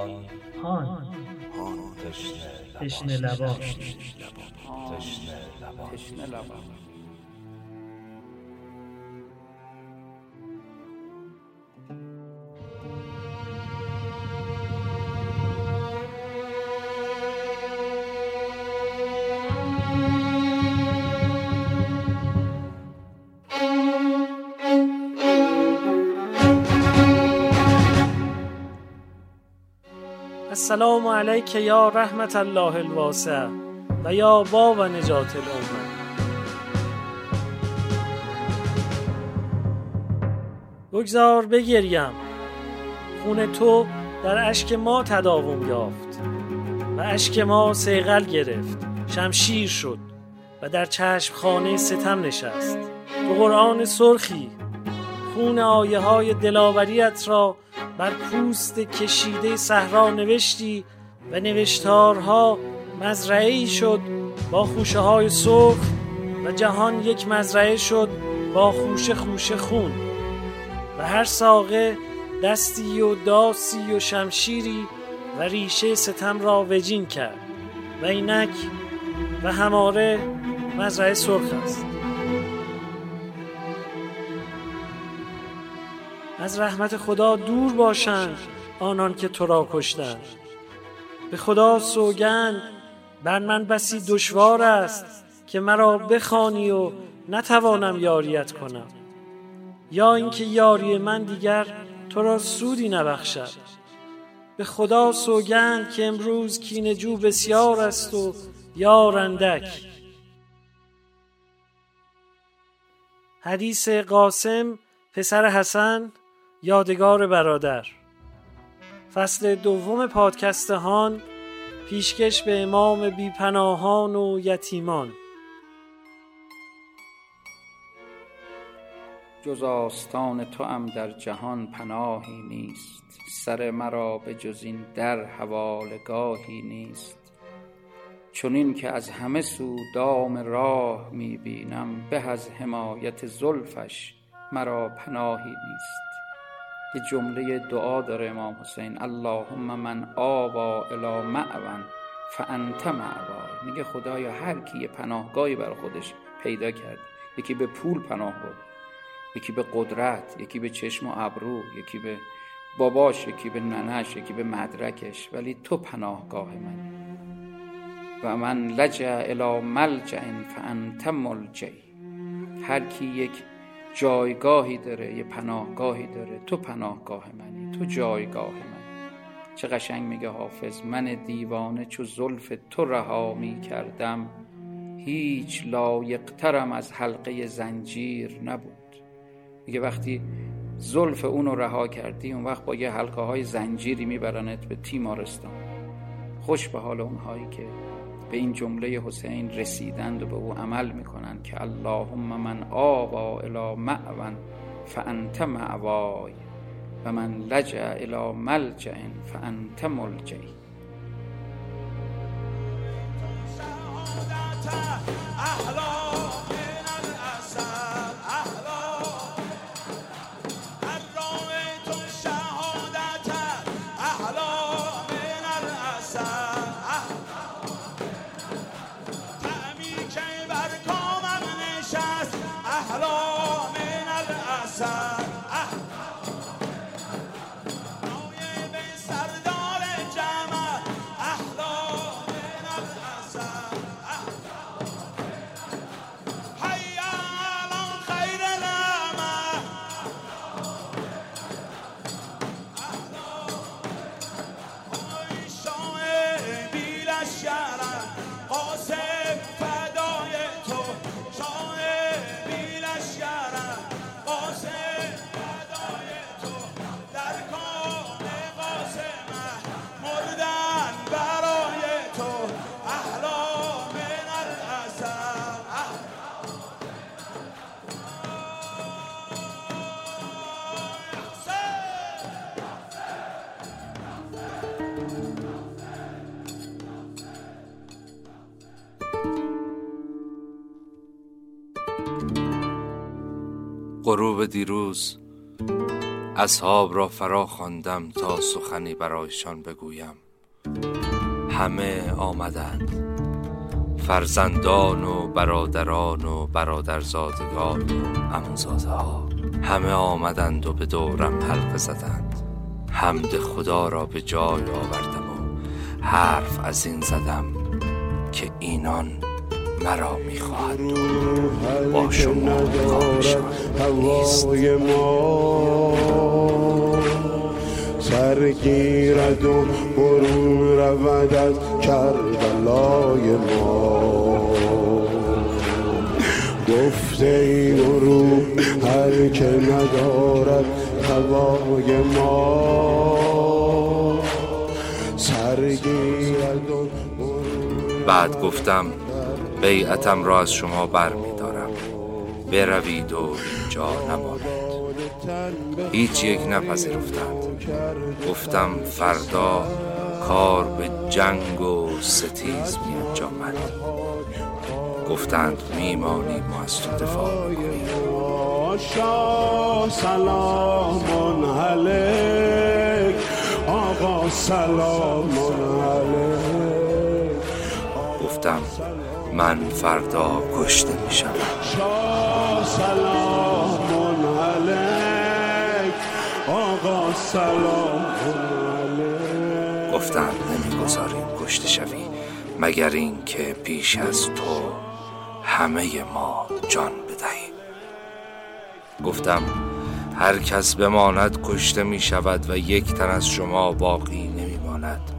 هان. هان تشنه تشنه لبان تشنه لبان تشنه لبان السلام علیک یا رحمت الله الواسع و یا باب نجات الامه. بگذار بگریم خون تو در اشک ما تداوم یافت و اشک ما سیغل گرفت شمشیر شد و در چشم خانه ستم نشست. تو قرآن سرخی خون آیه های دلاوریت را بر پوست کشیده صحرا نوشتی و نوشتارها مزرعه شد با خوشه های سرخ و جهان یک مزرعه شد با خوشه خوشه خون. و هر ساقه دستی و داسی و شمشیری و ریشه ستم را وجین کرد. و اینک و هماره مزرعه سرخ است. از رحمت خدا دور باشند آنان که تو را کشتند. به خدا سوگند بر من بسی دشوار است که مرا بخوانی و نتوانم یاریت کنم. یا اینکه یاری من دیگر تو را سودی نبخشد. به خدا سوگند که امروز کینجو بسیار است و یار اندک. حدیث قاسم پسر حسن یادگار برادر. فصل دوم پادکست هان پیشکش به امام بیپناهان و یتیمان. جز آستان تو هم در جهان پناهی نیست. سر مرا به جز این در حوالگاهی نیست. چنین که از همه سو دام راه می بینم به از حمایت زلفش مرا پناهی نیست. یه جمله دعا داره امام حسین اللهم من آوا الی معون فانت معوای. میگه خدایا هر کی یه پناهگاهی برای خودش پیدا کرد یکی به پول پناه برد یکی به قدرت یکی به چشم و ابرو یکی به باباش یکی به ننش یکی به مدرکش ولی تو پناهگاه منی و من لجع الی ملجع فانت ملجعی هر کی یک جایگاهی داره یه پناهگاهی داره. تو پناهگاه منی تو جایگاه منی. چه قشنگ میگه حافظ من دیوانه چو زلف تو رها می کردم هیچ لایقترم از حلقه زنجیر نبود. میگه وقتی زلف اونو رها کردی اون وقت با یه حلقه های زنجیری میبرنت به تیمارستان. خوش به حال اونهایی که به این جمله حسین رسیدند و به او عمل می‌کنند که اللهم من آوا الی معون فانت معوای و من لجع الی ملجع فانت ملجعی غروب دیروز اصحاب را فرا خواندم تا سخنی برایشان بگویم. همه آمدند. فرزندان و برادران و برادرزادگان و عموزاده ها همه آمدند و به دورم حلقه زدند. حمد خدا را به جای آوردم و حرف از این زدم که اینان مرا می‌خواهد. با شما کارشان نیست. سرگیرد و برون رود از کربلای ما. گفته این رو هر که ندارد هوای ما. سرگیرد و بعد گفتم بیعتم را از شما بر می دارم بروید و اینجا نمانید. هیچ یک نپذیرفتند. گفتم فردا کار به جنگ و ستیز می انجامد گفتند میمانیم و از تو دفاع می‌کنیم. سلام علیک. آقا سلام علیک. گفتم من فردا کشته می شوم شاه سلام علیک آقا سلام علیک گفتند نمی‌گذاریم کشته شوی مگر اینکه پیش از تو همه ما جان بدهیم. گفتم هر کس بماند کشته می شود و یک تن از شما باقی نمی ماند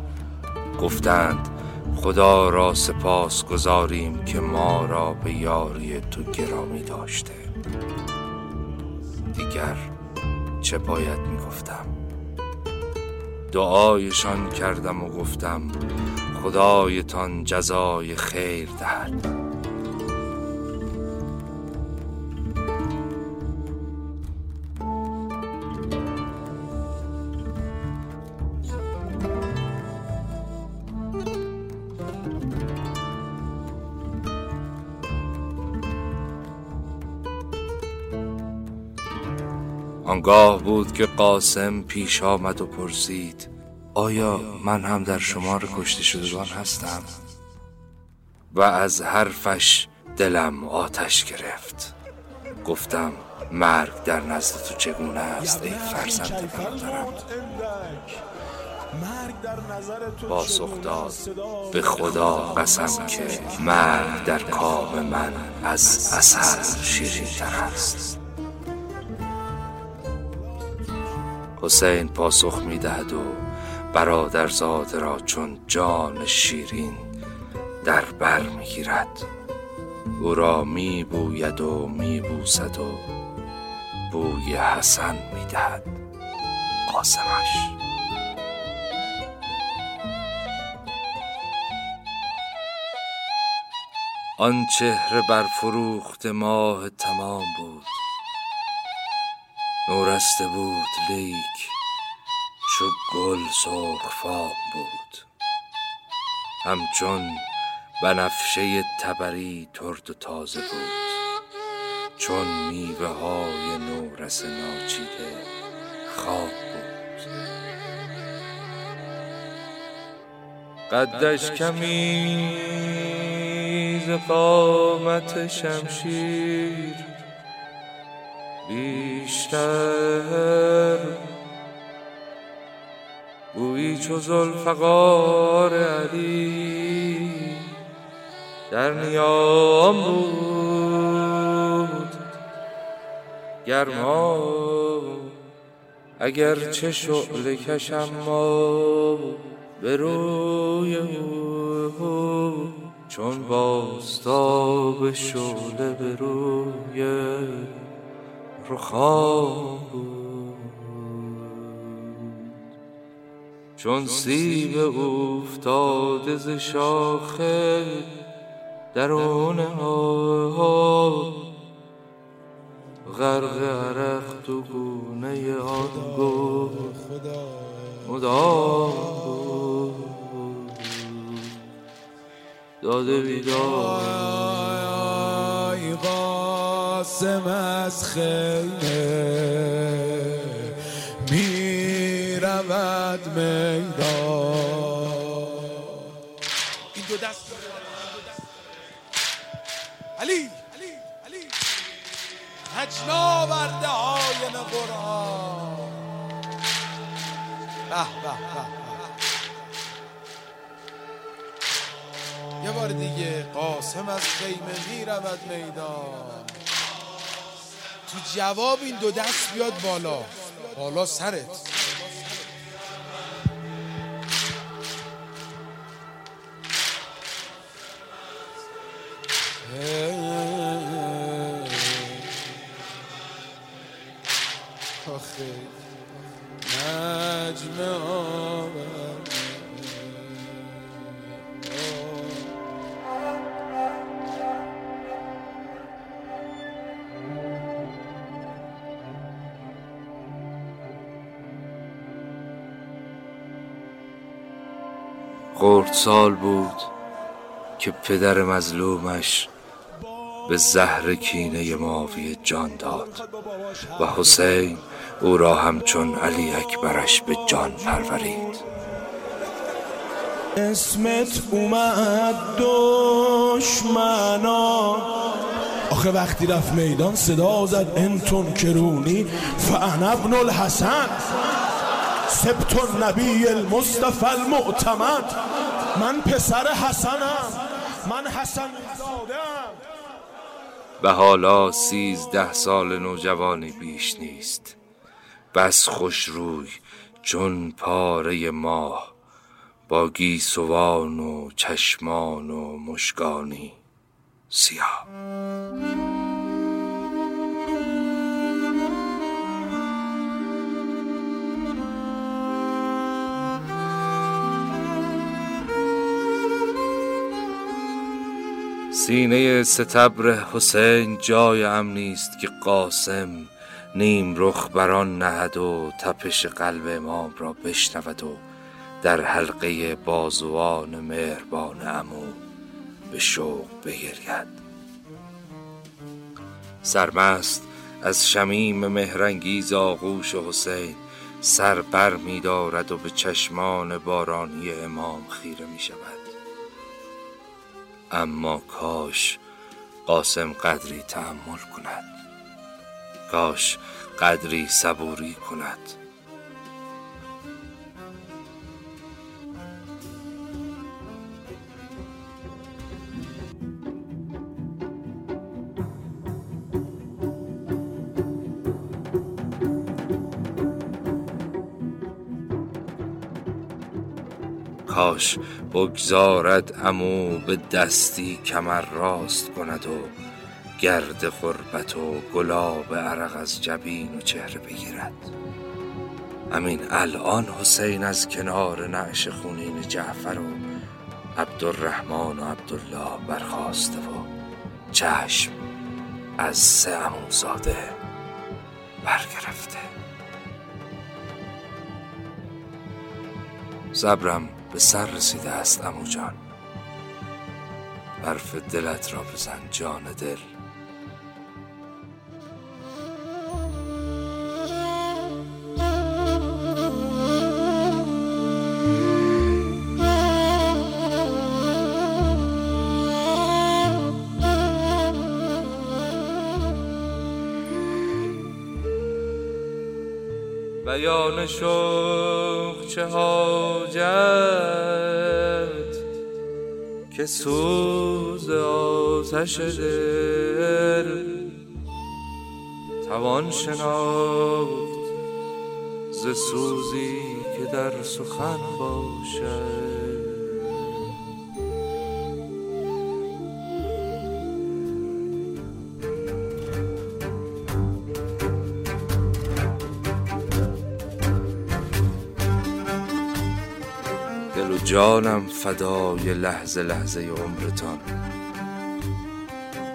گفتند خدا را سپاس گذاریم که ما را به یاری تو گرامی داشته. دیگر چه باید می گفتم دعایشان کردم و گفتم خدایتان جزای خیر دهد. آنگاه بود که قاسم پیش آمد و پرسید آیا من هم در شمار کشته شدگان هستم؟ و از حرفش دلم آتش گرفت. گفتم مرگ در نزد تو چگونه است ای فرزند برادرم پاسخ داد به خدا قسم که مرگ در کام من از اصل شیرین تر است. حسین پاسخ می دهد و برادرزاده را چون جان شیرین در بر می گیرد او را می بوید و می بوسد و بوی حسن می دهد قاسمش. آن چهره بر فروخت ماه تمام بود. نورسته بود لیک چو گل سرخ فام بود. همچون بنفشه تبری ترد و تازه بود. چون میوه های نورس ناچیده خواب بود. قدش کمی ز قامت شمشیر بیشتر. بویی چو زلفقار علی در نیام بود. گرما اگر چه شعله کشم ما به روی او چون باستاب شعله به روی رخام بود. چون سیب افتاده ز شاخه درون ها غرق عرق تو گونه آن گل مدام داده بیدار قاسم از خیمه رود میدان. دست. علی. هجنا برده های قرآن به به به یه بار دیگه قاسم از خیمه می رود میدان. تو جواب این دو دست بیاد بالا. بالا سرت. سال بود که پدر مظلومش به زهر کینه ماوی جان داد و حسین او را همچون علی اکبرش به جان پرورید. اسمت اومد دشمنا. آخه وقتی رفت میدان صدا زد انتون کرونی فانا ابن الحسن. سبت نبی المصطفى المعتمد من پسر حسنم. من حسن دادم به حالا سیزده سال نوجوانی بیش نیست. بس خوش روی چون پاره ماه با گیسوان و چشمان و مشگانی سیاه. سینه ستبر حسین جای امنی است که قاسم نیم رخ بران نهد و تپش قلب امام را بشنود و در حلقه بازوان مهربان امو به شوق بگرید. سرمست از شمیم مهرنگیز آغوش حسین سر بر می دارد و به چشمان بارانی امام خیره می شود اما کاش قاسم قدری تحمل کند. کاش قدری صبوری کند. کاش بگذارد امو به دستی کمر راست کند و گرد غربت و گلاب عرق از جبین و چهره بگیرد. همین الان حسین از کنار نعش خونین جعفر و عبدالرحمن و عبدالله برخواسته و چشم از سه اموزاده برگرفته. صبرم. به سر رسیده است امو جان. برف دلت را بزن جان دل. بیان شوق چه حاجت؟ که سوز آتش دل توان شناخت ز سوزی که در سخن باشد. جانم فدای لحظه لحظه عمرتان.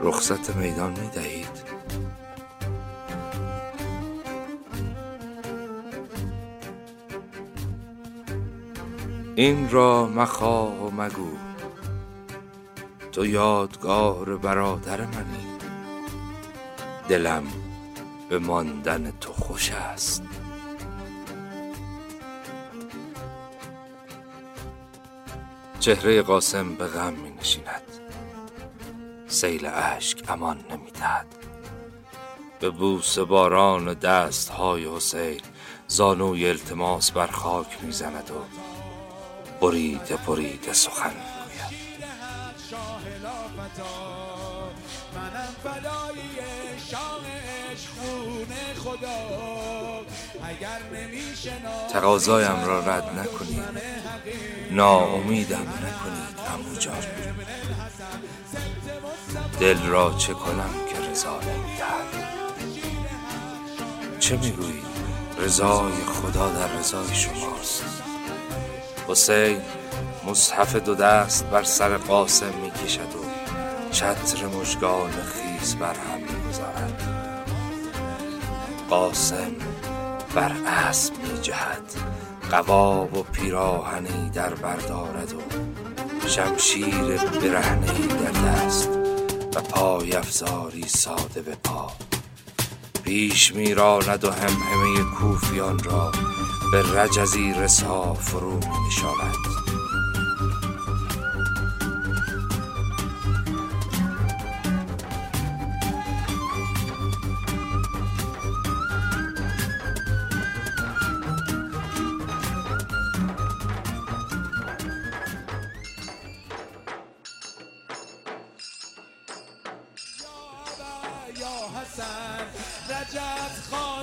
رخصت میدان می دهید. این را مخواه و مگو. تو یادگار برادر منی. دلم به ماندن تو خوش است. چهره قاسم به غم می نشیند. سیل اشک امان نمی دهد. به بوس باران دست های حسین زانوی التماس بر خاک می‌زند و بریده بریده سخن می‌گوید منم فدای خدا اگر تقاضایم را رد نکنید ناامیدم نکنید امو جان. دل را چه کنم که رضا نمی‌دهد؟ چه می‌گویید رضای خدا در رضای شماست. حسین مصحف دو دست بر سر قاسم می‌کشد و چتر مشگان خیس بر هم می‌گذارد. قاسم بر اسب میجهد. قواب و پیراهنی در بردارد و شمشیر برهنه در دست و پای افزاری ساده به پا. پیش میراند و همه کوفیان را به رجزی رسا فرو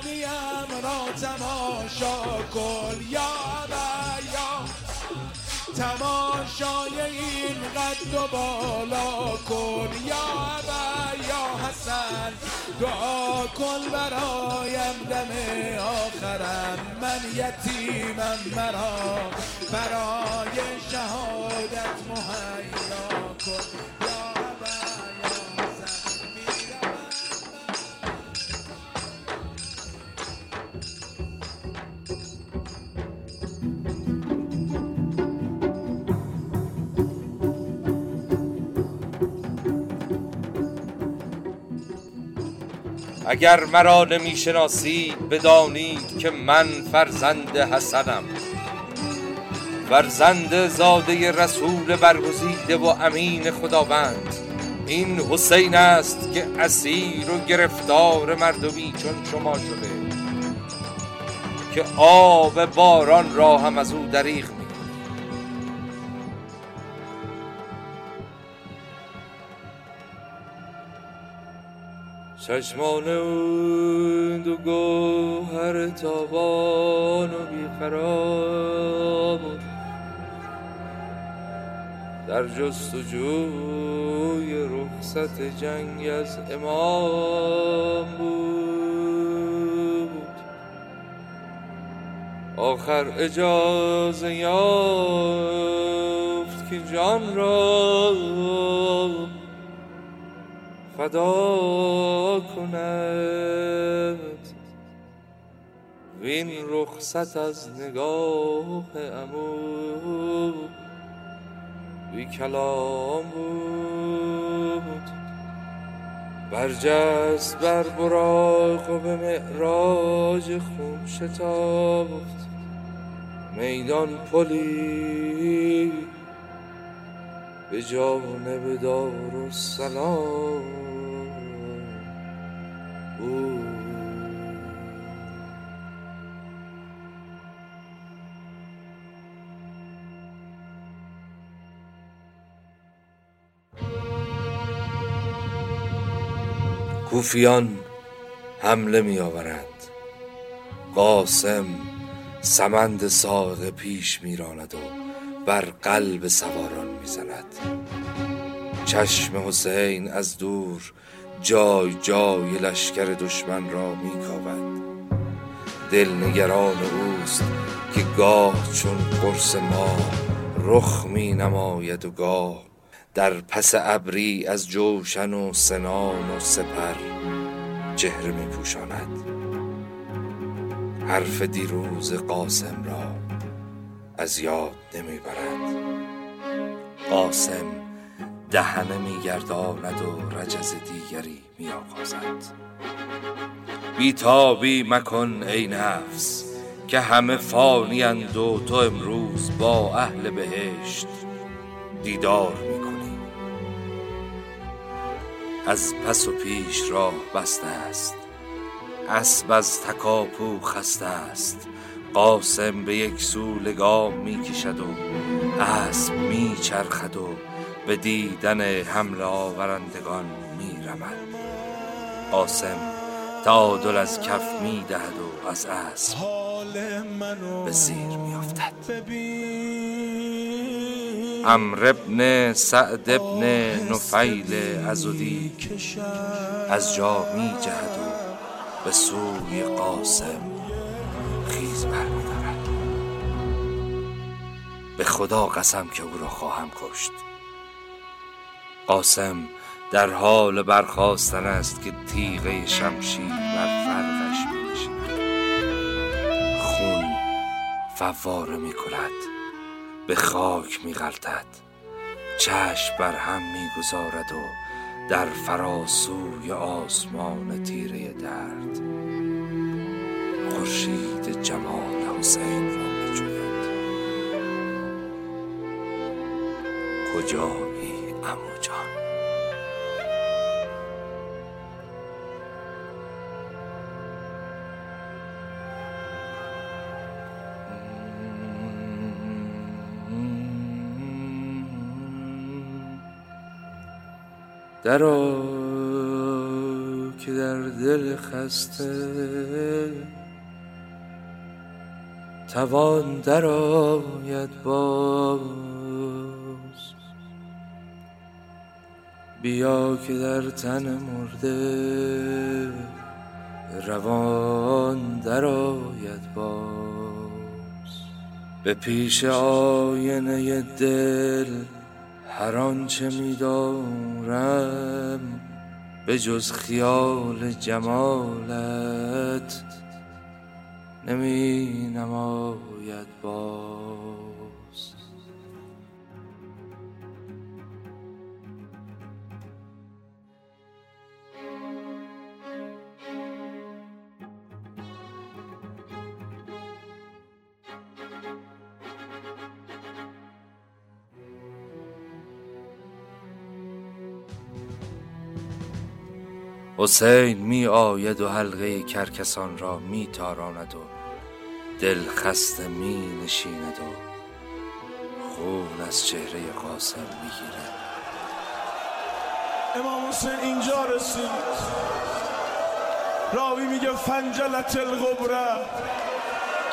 می نشاند تماشا کن یا یا تماشای این قد و بالا کن یا یا حسن دعا کن برایم دم آخرم. من یتیمم مرا برای شهادت مهیا کن. اگر مرا نمی‌شناسید بدانید که من فرزند حسنم. فرزند زاده رسول برگزیده و امین خداوند. این حسین است که اسیر و گرفتار مردمی چون شما شده. که آب باران را هم از او دریغ چشمان اون دو گوهر تابان و بیقرار. در جستجوی رخصت جنگ از امام بود. آخر اجازه یافت که جان را فدا کند. وین رخصت از نگاه امو بی کلام بود. برجست بر براق و به معراج خون شتافت. میدان پلی به جانب دار و سلام. کوفیان حمله می آورند قاسم سمند ساق پیش می راند و بر قلب سواران می زند چشم حسین از دور جای جای لشکر دشمن را می کابد دل نگران اوست که گاه چون قرص ما رخ می نماید و گاه در پس ابری از جوشن و سنان و سپر چهره می پوشاند حرف دیروز قاسم را از یاد نمی برد قاسم دهنه می گرداند و رجز دیگری می آغازد بیتابی مکن ای نفس که همه فانی و تو امروز با اهل بهشت دیدار می‌کنی. از پس و پیش راه بسته است اسب از تکاپو خسته است. قاسم به یک سو لگام می‌کشد و اسب میچرخد و به دیدن حمله آورندگان میرمد. قاسم تعادل از کف می‌دهد و از اسب به زیر میافتد. امر ابن سعد ابن نفیل ازودی از جا می جهد و به سوی قاسم خیز برمیدارد به خدا قسم که او را خواهم کشت. قاسم در حال برخواستن است که تیغه شمشیر بر فرقش می خون فواره می کند به خاک می غلطد. چشم بر هم می گذارد و در فراسوی آسمان تیره درد. خورشید جمال حسین را کجایی امو جان؟ درا که در دل خسته توان درآید باز بیا که در تن مرده روان درآید باز. به پیش آینه دل هر آنچه میدارم به جز خیال جمالت نمی نماید باز. حسین می آید و حلقه کرکسان را می تاراند و دل خسته می نشیند و خون از چهره قاسم می گیرد. امام حسین اینجا رسید. راوی میگه فنجلت الغبره.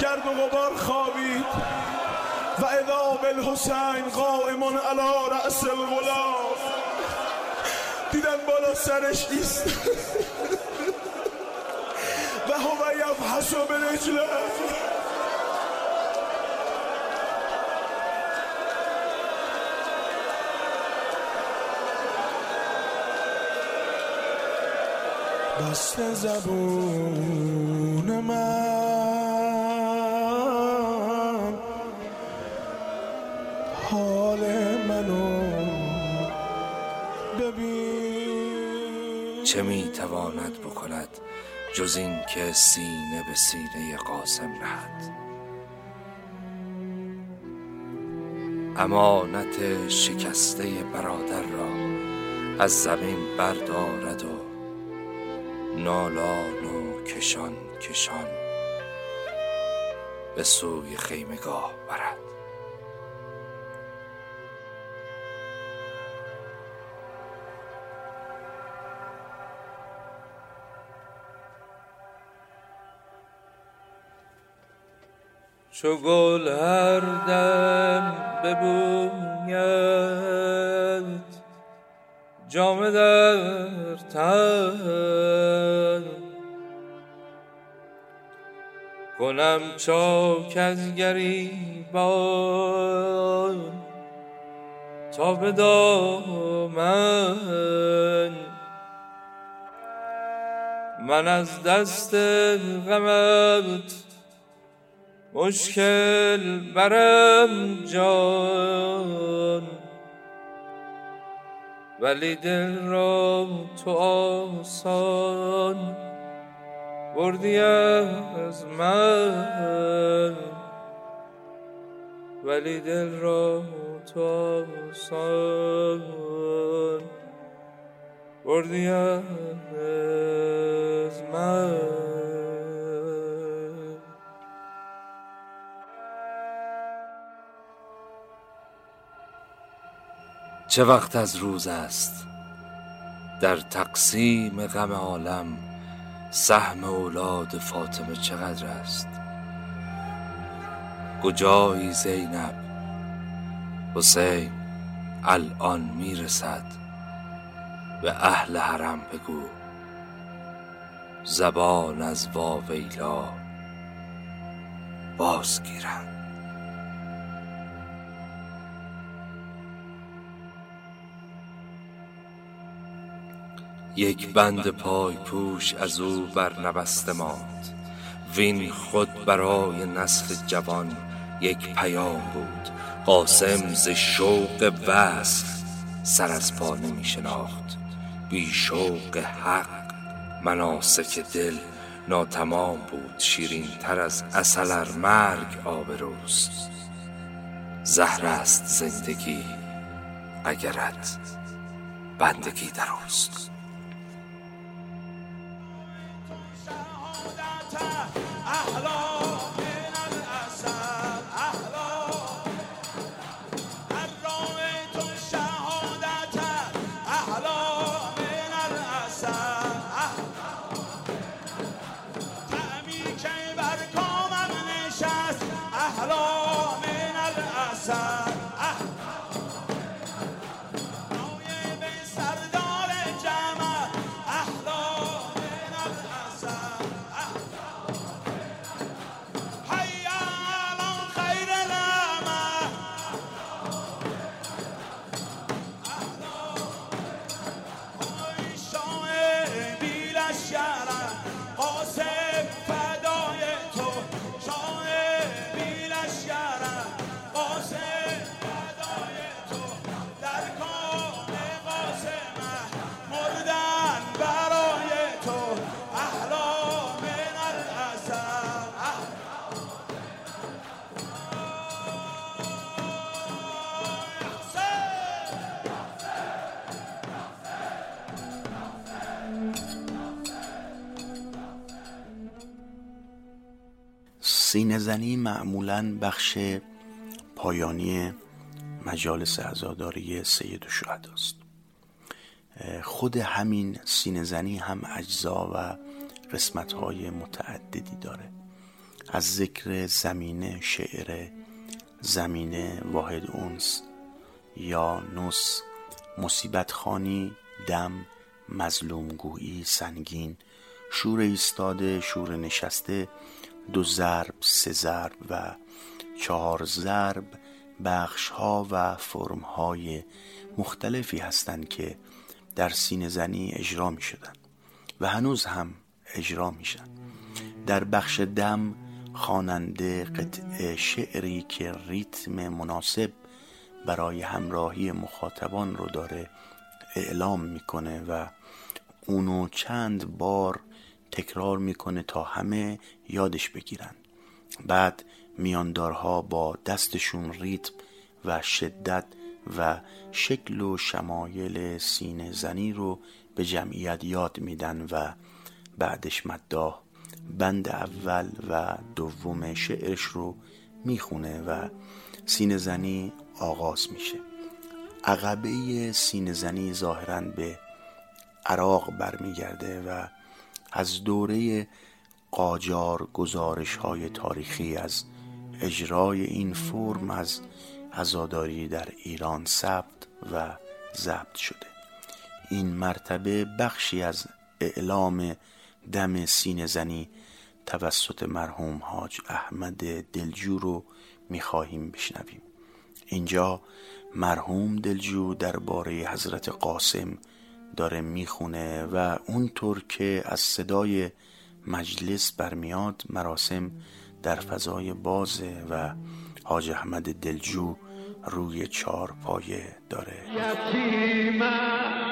گرد و غبار خوابید. و اذا بالحسین قائم علی رأس الغلام. سرش نیست. و هو یفحص به رجله بست زبون من. حال منو چه می تواند بکند جز این که سینه به سینه قاسم نهد. امانت شکسته برادر را از زمین بردارد و نالان و کشان کشان به سوی خیمگاه برد. چو گل هر دم ببوید جامه در تن. کنم چاک از گریبان تا به دامن. من از دست غمت مشکل برم جان. ولی دل را تو آسان بردی از من. ولی دل را تو سان بردی از من. چه وقت از روز است؟ در تقسیم غم عالم سهم اولاد فاطمه چقدر است؟ کجایی زینب؟ حسین الان می‌رسد به اهل حرم بگو زبان از واویلا بازگیرند. یک بند پای پوش از او بر نبسته ماند. وین خود برای نسل جوان یک پیام بود. قاسم ز شوق وصل سر از پا نمی شناخت. بی شوق حق مناسک دل ناتمام بود. شیرین تر از اصل مرگ آبروست. زهر است زندگی اگرت بندگی دروست سینه زنی معمولا بخش پایانی مجالس عزاداری سید است. خود همین سینه زنی هم اجزا و قسمت های متعددی داره. از ذکر زمینه شعر زمینه واحد اونس یا نس مصیبت خانی دم مظلومگویی سنگین شور ایستاده شور نشسته دو ضرب سه ضرب و چهار ضرب بخش ها و فرم های مختلفی هستند که در سینه زنی اجرا می شدن و هنوز هم اجرا میشن. در بخش دم خواننده قطع شعری که ریتم مناسب برای همراهی مخاطبان رو داره اعلام می‌کنه و اونو چند بار تکرار می‌کنه تا همه یادش بگیرن. بعد میاندارها با دستشون ریتم و شدت و شکل و شمایل سینه زنی رو به جمعیت یاد میدن و بعدش مداح بند اول و دوم شعرش رو می‌خونه و سینه زنی آغاز میشه. عقبه سینه زنی ظاهرا به عراق برمیگرده و از دوره قاجار گزارش های تاریخی از اجرای این فرم از عزاداری در ایران ثبت و ضبط شده. این مرتبه بخشی از اعلام دم سین زنی توسط مرحوم حاج احمد دلجو رو می‌خواهیم بشنویم. اینجا مرحوم دلجو درباره حضرت قاسم داره می‌خونه و اونطور که از صدای مجلس برمیاد مراسم در فضای بازه و حاج احمد دلجو روی چهار پایه داره. یتیمم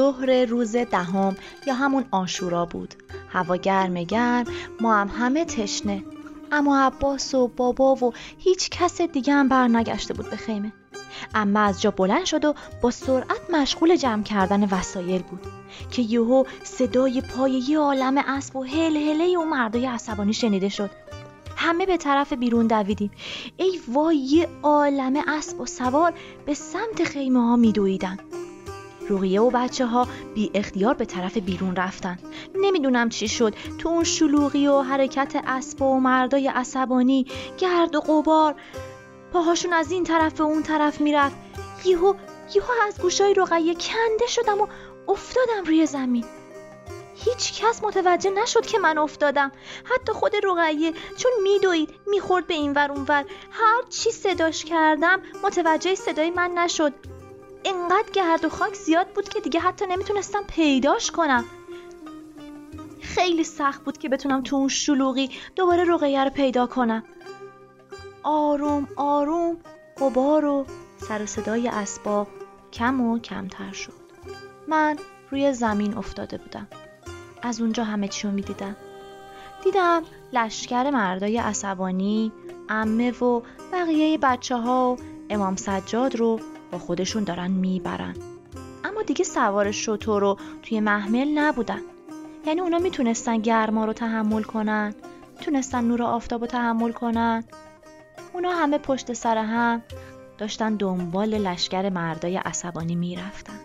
ظهر روز دهم یا همون آشورا بود. هوا گرم گرم ما هم همه تشنه. اما عباس و بابا و هیچ کس دیگه هم بر نگشته بود به خیمه. اما از جا بلند شد و با سرعت مشغول جمع کردن وسایل بود که یهو صدای پای یه عالم اسب و هل هله اون مردای عصبانی شنیده شد. همه به طرف بیرون دویدیم. ای وای یه عالم اسب و سوار به سمت خیمه ها میدویدن. روغیه و بچه ها بی اختیار به طرف بیرون رفتن. نمی‌دونم چی شد. تو اون شلوغی و حرکت اسب و مردای عصبانی گرد و غبار پاهاشون از این طرف و اون طرف می‌رفت. یهو یهو از گوشای رقیه کنده شدم و افتادم روی زمین. هیچ کس متوجه نشد که من افتادم. حتی خود رقیه چون میدوید می‌خورد به این ور اونور. هر چی صداش کردم متوجه صدای من نشد. انقدر گرد و خاک زیاد بود که دیگه حتی نمی‌تونستم پیداش کنم. خیلی سخت بود که بتونم تو اون شلوغی دوباره رقیه رو پیدا کنم. آروم آروم غبار و سر و صدای اسباب کم و کمتر شد. من روی زمین افتاده بودم. از اونجا همه چی رو می‌دیدم. دیدم لشکر مردای عصبانی امه و بقیه بچه ها و امام سجاد رو با خودشون دارن می‌برن. اما دیگه سوار شطور رو توی محمل نبودن. یعنی اونا می‌تونستن گرما رو تحمل کنن می‌تونستن نور آفتاب رو تحمل کنن. اونا همه پشت سر هم داشتن دنبال لشکر مردای عصبانی می‌رفتن.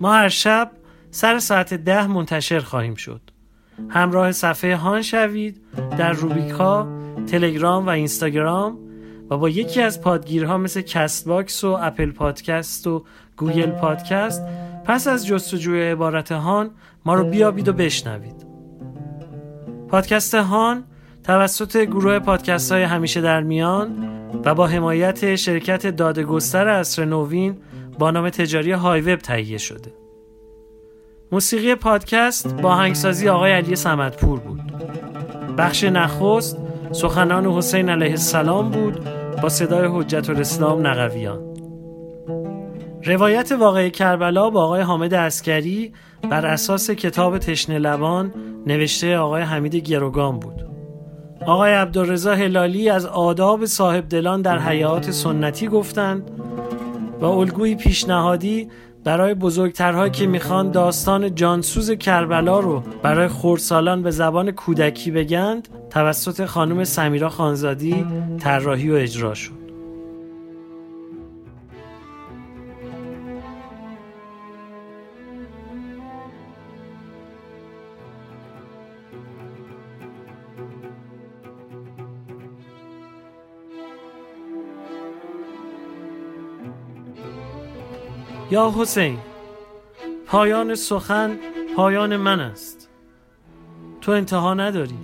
ما هر شب سر ساعت ده منتشر خواهیم شد. همراه صفحه هان شوید در روبیکا، تلگرام و اینستاگرام و با یکی از پادگیرها مثل Castbox و Apple Podcast و Google Podcast پس از جستجوی عبارت هان ما رو بیابید و بشنوید. پادکست هان توسط گروه پادکست های همیشه در میان و با حمایت شرکت دادگستر عصر نوین با نام تجاری های وب تهیه شده. موسیقی پادکست با هنگسازی آقای علی سمدپور بود. بخش نخست سخنان حسین علیه السلام بود با صدای حجت الاسلام نقویان. روایت واقعی کربلا با آقای حامد اسکری بر اساس کتاب تشنه لبان نوشته آقای حمید گروگان بود. آقای عبدالرضا هلالی از آداب صاحب دلان در حیات سنتی گفتند و الگوی پیشنهادی برای بزرگترهایی که می‌خوان داستان جانسوز کربلا رو برای خورسالان به زبان کودکی بگند توسط خانم سمیرا خانزادی طراحی و اجرا شد. یا حسین پایان سخن پایان من است. تو انتها نداری.